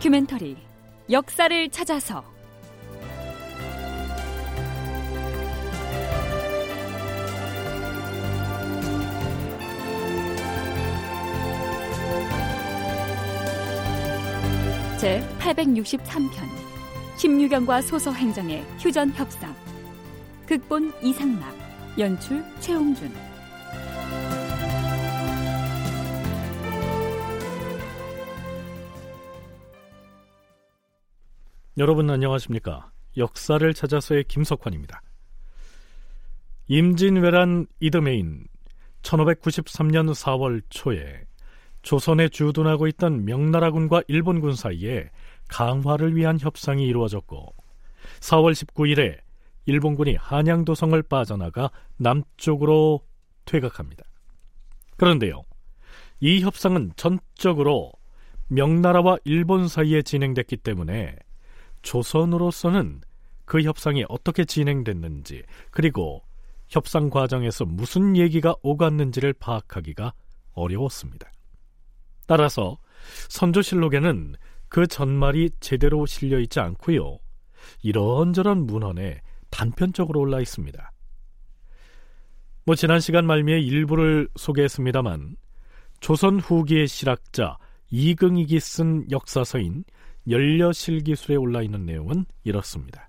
다큐멘터리 역사를 찾아서. 제 863편 16경과 소서 행정의 휴전 협상. 극본 이상락 연출 최홍준 여러분 안녕하십니까? 역사를 찾아서의 김석환입니다. 임진왜란 이듬해인 1593년 4월 초에 조선에 주둔하고 있던 명나라군과 일본군 사이에 강화를 위한 협상이 이루어졌고 4월 19일에 일본군이 한양도성을 빠져나가 남쪽으로 퇴각합니다. 그런데요, 이 협상은 전적으로 명나라와 일본 사이에 진행됐기 때문에 조선으로서는 그 협상이 어떻게 진행됐는지 그리고 협상 과정에서 무슨 얘기가 오갔는지를 파악하기가 어려웠습니다. 따라서 선조실록에는 그 전말이 제대로 실려 있지 않고요. 이런저런 문헌에 단편적으로 올라 있습니다. 뭐 지난 시간 말미에 일부를 소개했습니다만 조선 후기의 실학자 이긍익이 쓴 역사서인 열려실 기술에 올라 있는 내용은 이렇습니다.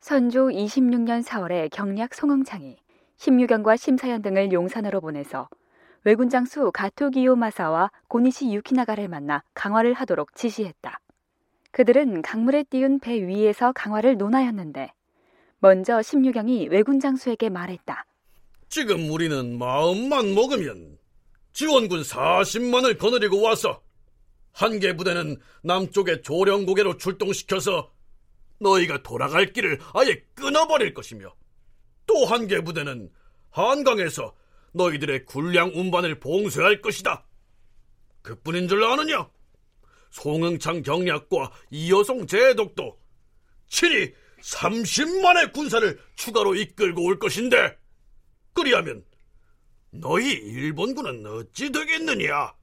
선조 26년 4월에 경략 송응창이 심유경과 심사연 등을 용산으로 보내서 외군 장수 가토기요 마사와 고니시 유키나가를 만나 강화를 하도록 지시했다. 그들은 강물에 띄운 배 위에서 강화를 논하였는데 먼저 심유경이 외군 장수에게 말했다. 지금 우리는 마음만 먹으면 지원군 40만을 거느리고 와서 한 개 부대는 남쪽의 조령고개로 출동시켜서 너희가 돌아갈 길을 아예 끊어버릴 것이며 또 한 개 부대는 한강에서 너희들의 군량 운반을 봉쇄할 것이다. 그뿐인 줄 아느냐? 송응창 경략과 이여송 제독도 친히 30만의 군사를 추가로 이끌고 올 것인데 그리하면 너희 일본군은 어찌 되겠느냐?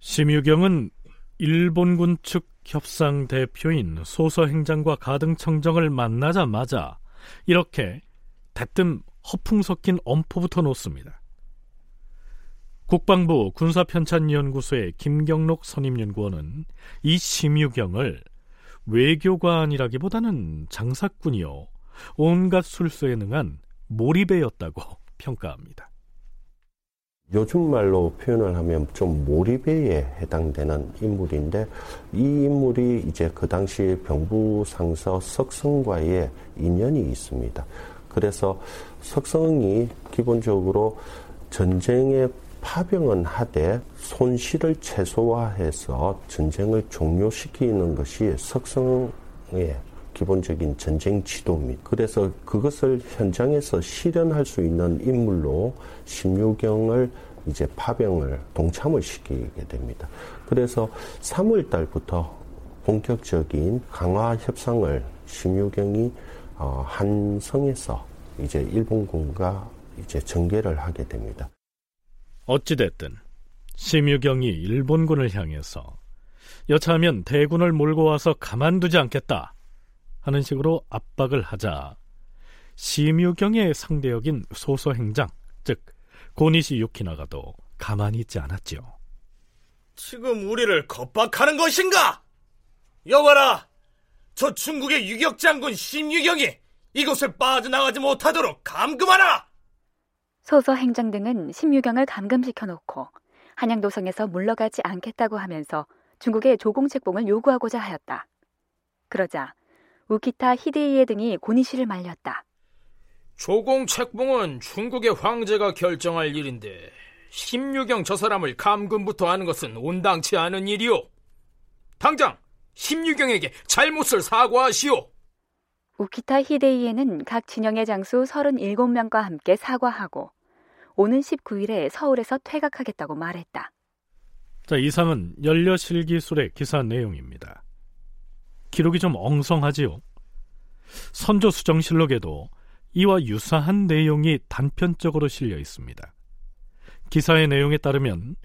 심유경은 일본군 측 협상 대표인 소서 행장과 가등청정을 만나자마자 이렇게 대뜸 허풍 섞인 엄포부터 놓습니다. 국방부 군사편찬연구소의 김경록 선임연구원은 이 심유경을 외교관이라기보다는 장사꾼이요 온갖 술수에 능한 몰입배였다고 평가합니다. 요즘 말로 표현을 하면 좀 몰입에 해당되는 인물인데 이 인물이 이제 그 당시 병부상서 석성과의 인연이 있습니다. 그래서 석성이 기본적으로 전쟁에 파병은 하되 손실을 최소화해서 전쟁을 종료시키는 것이 석성의 기본적인 전쟁 지도입니다. 그래서 그것을 현장에서 실현할 수 있는 인물로 심유경을 이제 파병을 동참을 시키게 됩니다. 그래서 3월 달부터 본격적인 강화 협상을 심유경이 어, 한성에서 이제 일본군과 이제 전개를 하게 됩니다. 어찌됐든 심유경이 일본군을 향해서 여차하면 대군을 몰고 와서 가만두지 않겠다 하는 식으로 압박을 하자 심유경의 상대역인 소서행장 즉 고니시 유키나가도 가만히 있지 않았지요. 지금 우리를 겁박하는 것인가? 여봐라, 저 중국의 유격 장군 심유경이 이곳을 빠져나가지 못하도록 감금하라! 소서 행장 등은 심유경을 감금시켜 놓고 한양도성에서 물러가지 않겠다고 하면서 중국의 조공 책봉을 요구하고자 하였다. 그러자 우키타 히데이에 등이 고니시를 말렸다. 조공 책봉은 중국의 황제가 결정할 일인데 심유경 저 사람을 감금부터 하는 것은 온당치 않은 일이오. 당장 심유경에게 잘못을 사과하시오. 우키타 히데이에는 각 진영의 장수 37명과 함께 사과하고 오는 19일에 서울에서 퇴각하겠다고 말했다. 자, 이상은 연려실기술의 기사 내용입니다. 기록이 좀 엉성하지요. 선조수정실록에도 이와 유사한 내용이 단편적으로 실려 있습니다. 기사의 내용에 따르면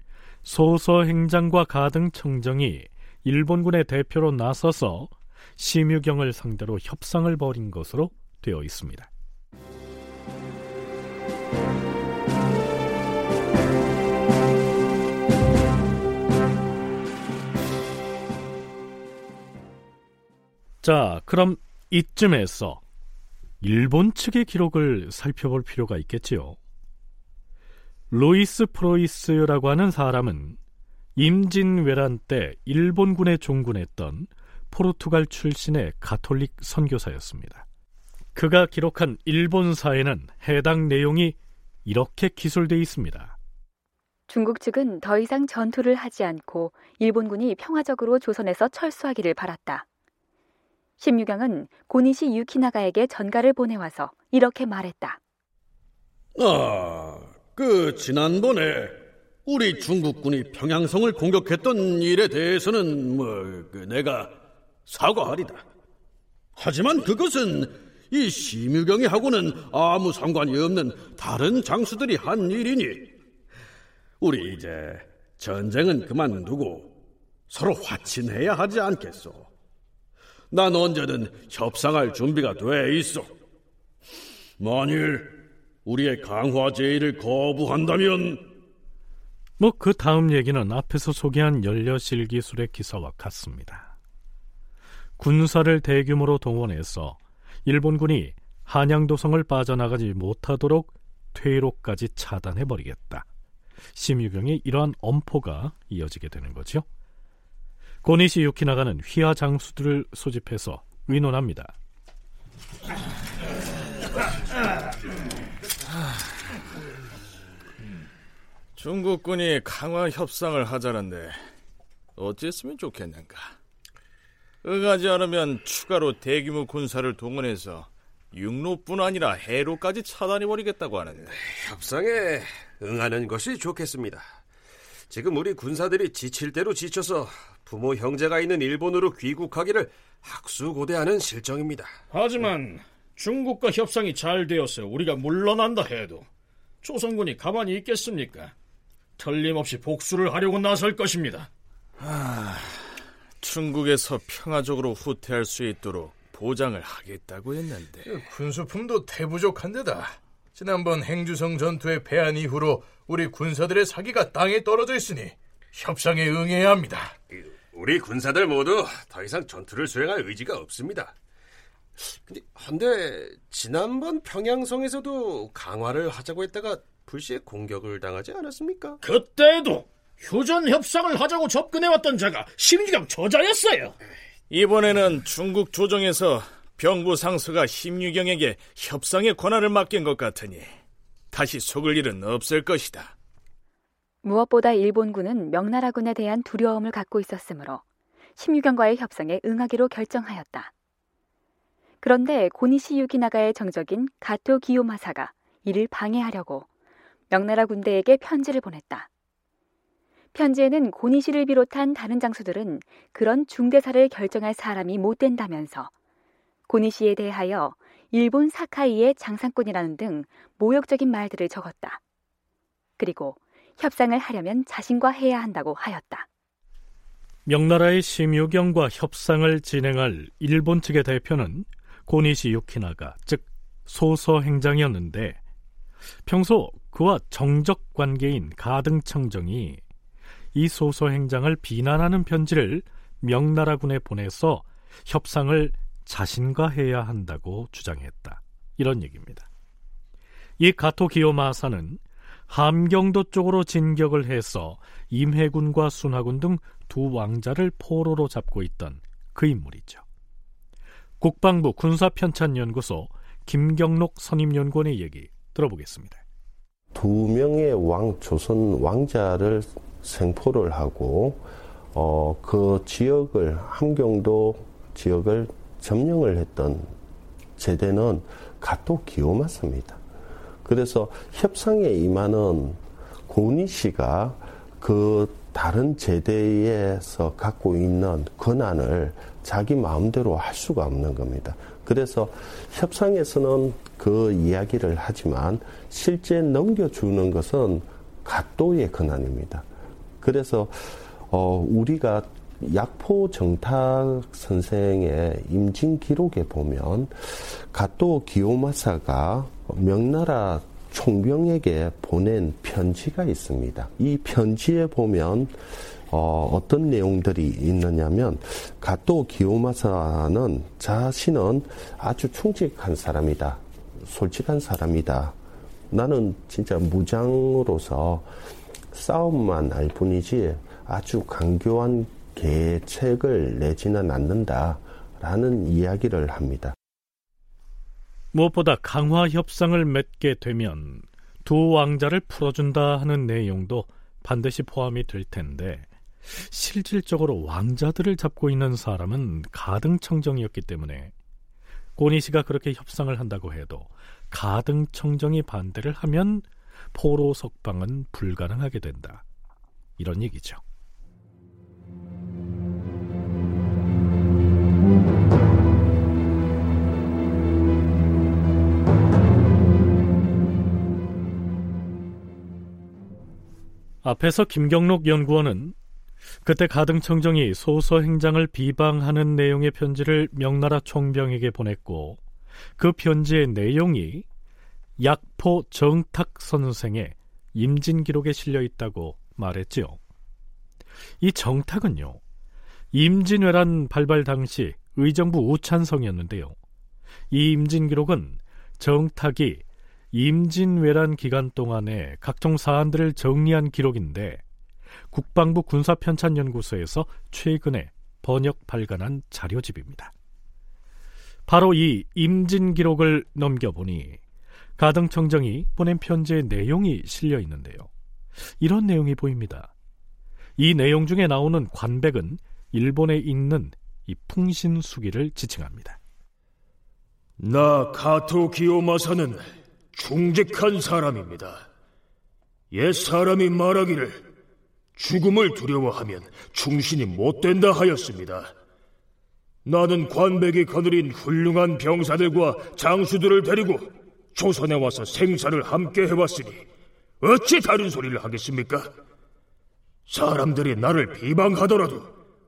소서 행장과 가등 청정이 일본군의 대표로 나서서 심유경을 상대로 협상을 벌인 것으로 되어 있습니다. 자, 그럼 이쯤에서 일본 측의 기록을 살펴볼 필요가 있겠지요. 루이스 프로이스라고 하는 사람은 임진왜란 때 일본군에 종군했던 포르투갈 출신의 가톨릭 선교사였습니다. 그가 기록한 일본사에는 해당 내용이 이렇게 기술되어 있습니다. 중국 측은 더 이상 전투를 하지 않고 일본군이 평화적으로 조선에서 철수하기를 바랐다. 심유경은 고니시 유키나가에게 전갈을 보내와서 이렇게 말했다. 아, 그 지난번에 우리 중국군이 평양성을 공격했던 일에 대해서는 뭐 그 내가 사과하리다. 하지만 그것은 이 심유경이 하고는 아무 상관이 없는 다른 장수들이 한 일이니 우리 이제 전쟁은 그만두고 서로 화친해야 하지 않겠소. 난 언제든 협상할 준비가 돼 있어. 만일 우리의 강화 제의를 거부한다면 뭐 그 다음 얘기는 앞에서 소개한 연려실 기술의 기사와 같습니다. 군사를 대규모로 동원해서 일본군이 한양도성을 빠져나가지 못하도록 퇴로까지 차단해버리겠다. 심유경의 이러한 엄포가 이어지게 되는 거죠. 고니시 유키나가는 휘하 장수들을 소집해서 의논합니다. 중국군이 강화 협상을 하자는데 어찌했으면 좋겠는가? 응하지 않으면 추가로 대규모 군사를 동원해서 육로뿐 아니라 해로까지 차단해 버리겠다고 하는데 협상에 응하는 것이 좋겠습니다. 지금 우리 군사들이 지칠 대로 지쳐서 부모 형제가 있는 일본으로 귀국하기를 학수고대하는 실정입니다. 하지만 중국과 협상이 잘 되어서 우리가 물러난다 해도 조선군이 가만히 있겠습니까? 틀림없이 복수를 하려고 나설 것입니다. 아, 중국에서 평화적으로 후퇴할 수 있도록 보장을 하겠다고 했는데 군수품도 태부족한데다 지난번 행주성 전투에 패한 이후로 우리 군사들의 사기가 땅에 떨어져 있으니 협상에 응해야 합니다. 우리 군사들 모두 더 이상 전투를 수행할 의지가 없습니다. 근데 한데 지난번 평양성에서도 강화를 하자고 했다가 불시에 공격을 당하지 않았습니까? 그때도 휴전 협상을 하자고 접근해왔던 자가 심유경 저자였어요. 이번에는 중국 조정에서 병부 상수가 심유경에게 협상의 권한을 맡긴 것 같으니 다시 속을 일은 없을 것이다. 무엇보다 일본군은 명나라군에 대한 두려움을 갖고 있었으므로 심유경과의 협상에 응하기로 결정하였다. 그런데 고니시 유기나가의 정적인 가토 기요마사가 이를 방해하려고 명나라 군대에게 편지를 보냈다. 편지에는 고니시를 비롯한 다른 장수들은 그런 중대사를 결정할 사람이 못 된다면서 고니시에 대하여 일본 사카이의 장상꾼이라는 등 모욕적인 말들을 적었다. 그리고 협상을 하려면 자신과 해야 한다고 하였다. 명나라의 심유경과 협상을 진행할 일본 측의 대표는 고니시 유키나가 즉 소서 행장이었는데 평소 그와 정적 관계인 가등청정이 이 소서 행장을 비난하는 편지를 명나라군에 보내서 협상을 자신과 해야 한다고 주장했다. 이런 얘기입니다. 이 가토 기요마사는 함경도 쪽으로 진격을 해서 임해군과 순하군 등 두 왕자를 포로로 잡고 있던 그 인물이죠. 국방부 군사편찬연구소 김경록 선임연구원의 얘기 들어보겠습니다. 두 명의 왕 조선 왕자를 생포를 하고 어, 그 지역을 함경도 지역을 점령을 했던 제대는 가토 기요마사입니다. 그래서 협상에 임하는 고니 씨가 그 다른 제대에서 갖고 있는 권한을 자기 마음대로 할 수가 없는 겁니다. 그래서 협상에서는 그 이야기를 하지만 실제 넘겨주는 것은 가도의 권한입니다. 그래서 어, 우리가 약포 정탁 선생의 임진 기록에 보면 가토 기요마사가 명나라 총병에게 보낸 편지가 있습니다. 이 편지에 보면 어, 떤 내용들이 있느냐면 가토 기요마사는 자신은 아주 충직한 사람이다. 솔직한 사람이다. 나는 진짜 무장으로서 싸움만 알 뿐이지 아주 강교한 계책을 내지는 않는다 라는 이야기를 합니다. 무엇보다 강화 협상을 맺게 되면 두 왕자를 풀어준다 하는 내용도 반드시 포함이 될 텐데 실질적으로 왕자들을 잡고 있는 사람은 가등청정이었기 때문에 고니시가 그렇게 협상을 한다고 해도 가등청정이 반대를 하면 포로 석방은 불가능하게 된다. 이런 얘기죠. 앞에서 김경록 연구원은 그때 가등청정이 소서 행장을 비방하는 내용의 편지를 명나라 총병에게 보냈고 그 편지의 내용이 약포 정탁 선생의 임진 기록에 실려 있다고 말했지요. 이 정탁은요. 임진왜란 발발 당시 의정부 우찬성이었는데요. 이 임진 기록은 정탁이 임진왜란 기간 동안에 각종 사안들을 정리한 기록인데 국방부 군사편찬연구소에서 최근에 번역 발간한 자료집입니다. 바로 이 임진 기록을 넘겨보니 가등청정이 보낸 편지의 내용이 실려 있는데요. 이런 내용이 보입니다. 이 내용 중에 나오는 관백은 일본에 있는 이 풍신수기를 지칭합니다. 나 가토 기요마사는 충직한 사람입니다. 옛 사람이 말하기를 죽음을 두려워하면 충신이 못 된다 하였습니다. 나는 관백이 거느린 훌륭한 병사들과 장수들을 데리고 조선에 와서 생사를 함께 해왔으니 어찌 다른 소리를 하겠습니까? 사람들이 나를 비방하더라도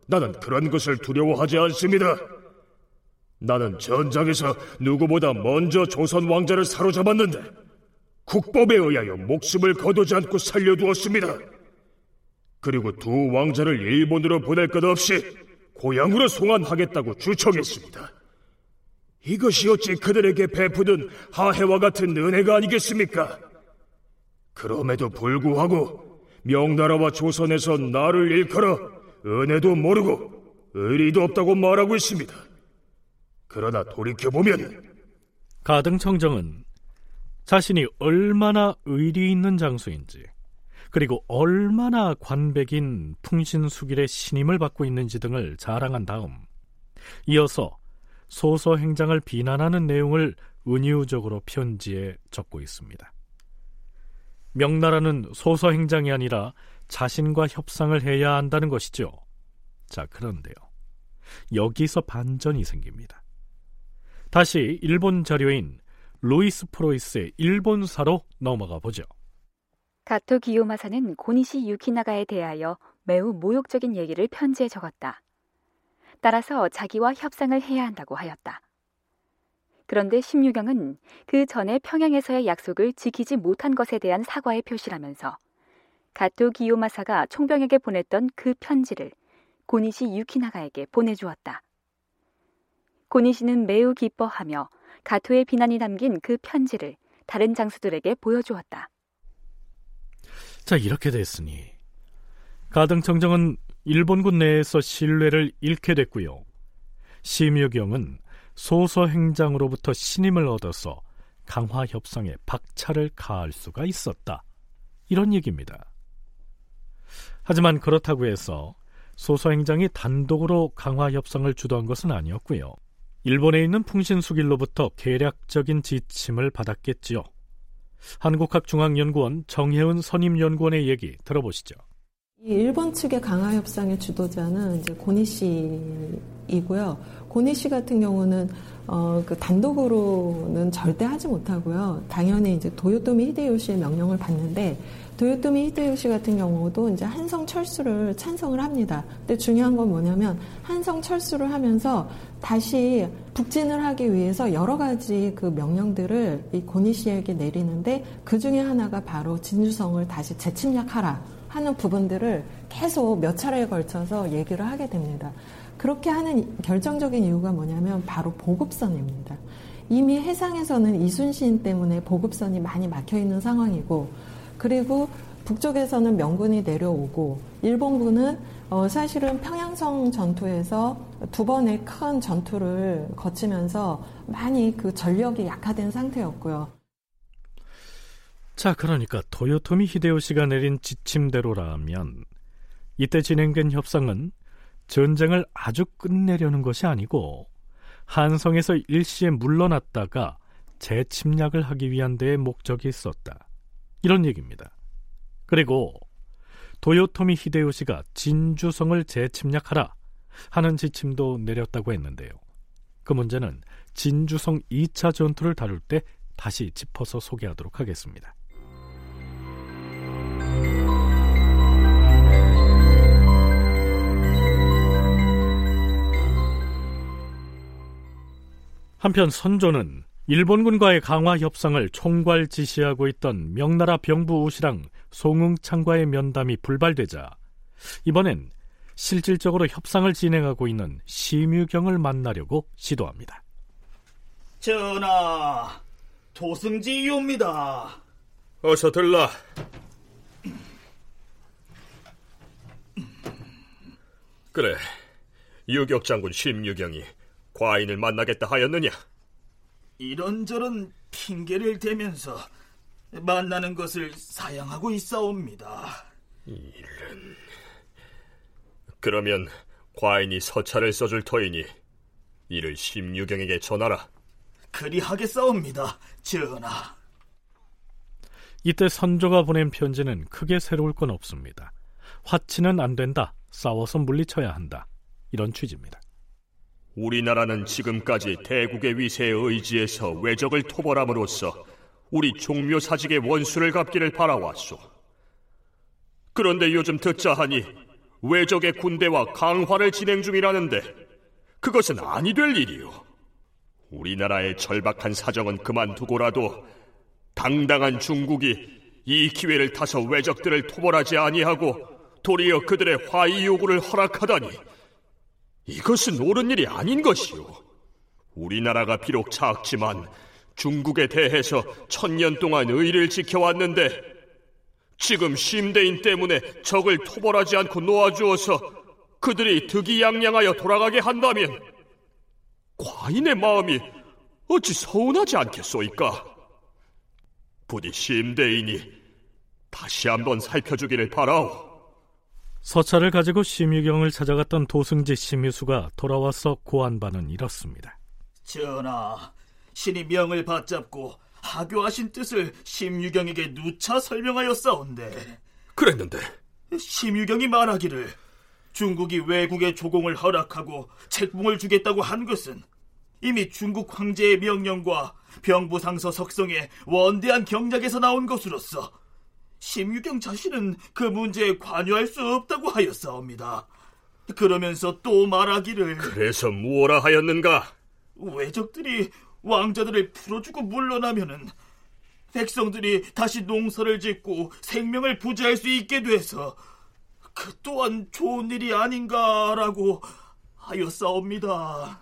나는 그런 것을 두려워하지 않습니다. 나는 전장에서 누구보다 먼저 조선 왕자를 사로잡았는데 국법에 의하여 목숨을 거두지 않고 살려두었습니다. 그리고 두 왕자를 일본으로 보낼 것 없이 고향으로 송환하겠다고 주청했습니다. 이것이 어찌 그들에게 베푸던 하해와 같은 은혜가 아니겠습니까? 그럼에도 불구하고 명나라와 조선에서 나를 일컬어 은혜도 모르고 의리도 없다고 말하고 있습니다. 그러나 돌이켜보면 가등 청정은 자신이 얼마나 의리 있는 장수인지 그리고 얼마나 관백인 풍신수길의 신임을 받고 있는지 등을 자랑한 다음 이어서 소서 행장을 비난하는 내용을 은유적으로 편지에 적고 있습니다. 명나라는 소서 행장이 아니라 자신과 협상을 해야 한다는 것이죠. 자, 그런데요. 여기서 반전이 생깁니다. 다시 일본 자료인 루이스 프로이스의 일본사로 넘어가 보죠. 가토 기요마사는 고니시 유키나가에 대하여 매우 모욕적인 얘기를 편지에 적었다. 따라서 자기와 협상을 해야 한다고 하였다. 그런데 심유경은 그 전에 평양에서의 약속을 지키지 못한 것에 대한 사과의 표시라면서 가토 기요마사가 총병에게 보냈던 그 편지를 고니시 유키나가에게 보내주었다. 고니시는 매우 기뻐하며 가토의 비난이 담긴 그 편지를 다른 장수들에게 보여주었다. 자, 이렇게 됐으니 가등청정은 일본군 내에서 신뢰를 잃게 됐고요. 심유경은 소서 행장으로부터 신임을 얻어서 강화 협상에 박차를 가할 수가 있었다. 이런 얘기입니다. 하지만 그렇다고 해서 소서 행장이 단독으로 강화 협상을 주도한 것은 아니었고요. 일본에 있는 풍신수길로부터 계략적인 지침을 받았겠지요. 한국학중앙연구원 정혜은 선임연구원의 얘기 들어보시죠. 일본 측의 강화 협상의 주도자는 이제 고니 씨 이고요. 고니 씨 같은 경우는 어, 그 단독으로는 절대 하지 못하고요. 당연히 이제 도요토미 히데요시의 명령을 받는데 도요토미 히데요시 같은 경우도 이제 한성 철수를 찬성을 합니다. 근데 중요한 건 뭐냐면 한성 철수를 하면서 다시 북진을 하기 위해서 여러 가지 그 명령들을 이 고니 씨에게 내리는데 그 중에 하나가 바로 진주성을 다시 재침략하라 하는 부분들을 계속 몇 차례에 걸쳐서 얘기를 하게 됩니다. 그렇게 하는 결정적인 이유가 뭐냐면 바로 보급선입니다. 이미 해상에서는 이순신 때문에 보급선이 많이 막혀 있는 상황이고 그리고 북쪽에서는 명군이 내려오고 일본군은 어 사실은 평양성 전투에서 두 번의 큰 전투를 거치면서 많이 그 전력이 약화된 상태였고요. 자, 그러니까 도요토미 히데요시가 내린 지침대로라면 이때 진행된 협상은 전쟁을 아주 끝내려는 것이 아니고 한성에서 일시에 물러났다가 재침략을 하기 위한 데에 목적이 있었다. 이런 얘기입니다. 그리고 도요토미 히데요시가 진주성을 재침략하라 하는 지침도 내렸다고 했는데요. 그 문제는 진주성 2차 전투를 다룰 때 다시 짚어서 소개하도록 하겠습니다. 한편 선조는 일본군과의 강화 협상을 총괄 지시하고 있던 명나라 병부 우시랑 송응창과의 면담이 불발되자 이번엔 실질적으로 협상을 진행하고 있는 심유경을 만나려고 시도합니다. 전하, 도승지이옵니다. 어서 들라. 그래, 유격 장군 심유경이 과인을 만나겠다 하였느냐? 이런저런 핑계를 대면서 만나는 것을 사양하고 있사옵니다. 이런... 그러면 과인이 서찰을 써줄 터이니 이를 심유경에게 전하라. 그리하겠사옵니다, 전하. 이때 선조가 보낸 편지는 크게 새로울 건 없습니다. 화치는 안 된다. 싸워서 물리쳐야 한다. 이런 취지입니다. 우리나라는 지금까지 대국의 위세에 의지해서 외적을 토벌함으로써 우리 종묘 사직의 원수를 갚기를 바라왔소. 그런데 요즘 듣자 하니 외적의 군대와 강화를 진행 중이라는데 그것은 아니 될 일이오. 우리나라의 절박한 사정은 그만두고라도 당당한 중국이 이 기회를 타서 외적들을 토벌하지 아니하고 도리어 그들의 화의 요구를 허락하다니 이것은 옳은 일이 아닌 것이오. 우리나라가 비록 작지만 중국에 대해서 천년 동안 의를 지켜왔는데 지금 심대인 때문에 적을 토벌하지 않고 놓아주어서 그들이 득이양양하여 돌아가게 한다면 과인의 마음이 어찌 서운하지 않겠소이까? 부디 심대인이 다시 한번 살펴주기를 바라오. 서찰을 가지고 심유경을 찾아갔던 도승지 심유수가 돌아와서 고한 바는 이렇습니다. 전하, 신이 명을 받잡고 하교하신 뜻을 심유경에게 누차 설명하였사온데 그랬는데 심유경이 말하기를 중국이 외국의 조공을 허락하고 책봉을 주겠다고 한 것은 이미 중국 황제의 명령과 병부상서 석성의 원대한 경작에서 나온 것으로서 심유경 자신은 그 문제에 관여할 수 없다고 하였사옵니다. 그러면서 또 말하기를 그래서 무엇라 하였는가? 외적들이 왕자들을 풀어주고 물러나면은 백성들이 다시 농사를 짓고 생명을 부지할 수 있게 돼서 그 또한 좋은 일이 아닌가라고 하였사옵니다.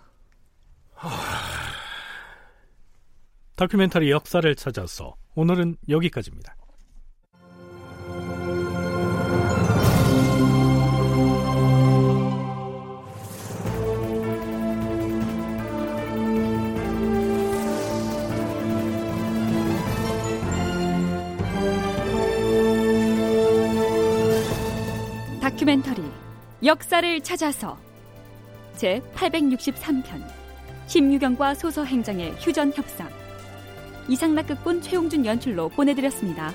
다큐멘터리 역사를 찾아서 오늘은 여기까지입니다. 역사를 찾아서 제 863편 심유경과 소서 행정의 휴전 협상 이상락 극본 최용준 연출로 보내드렸습니다.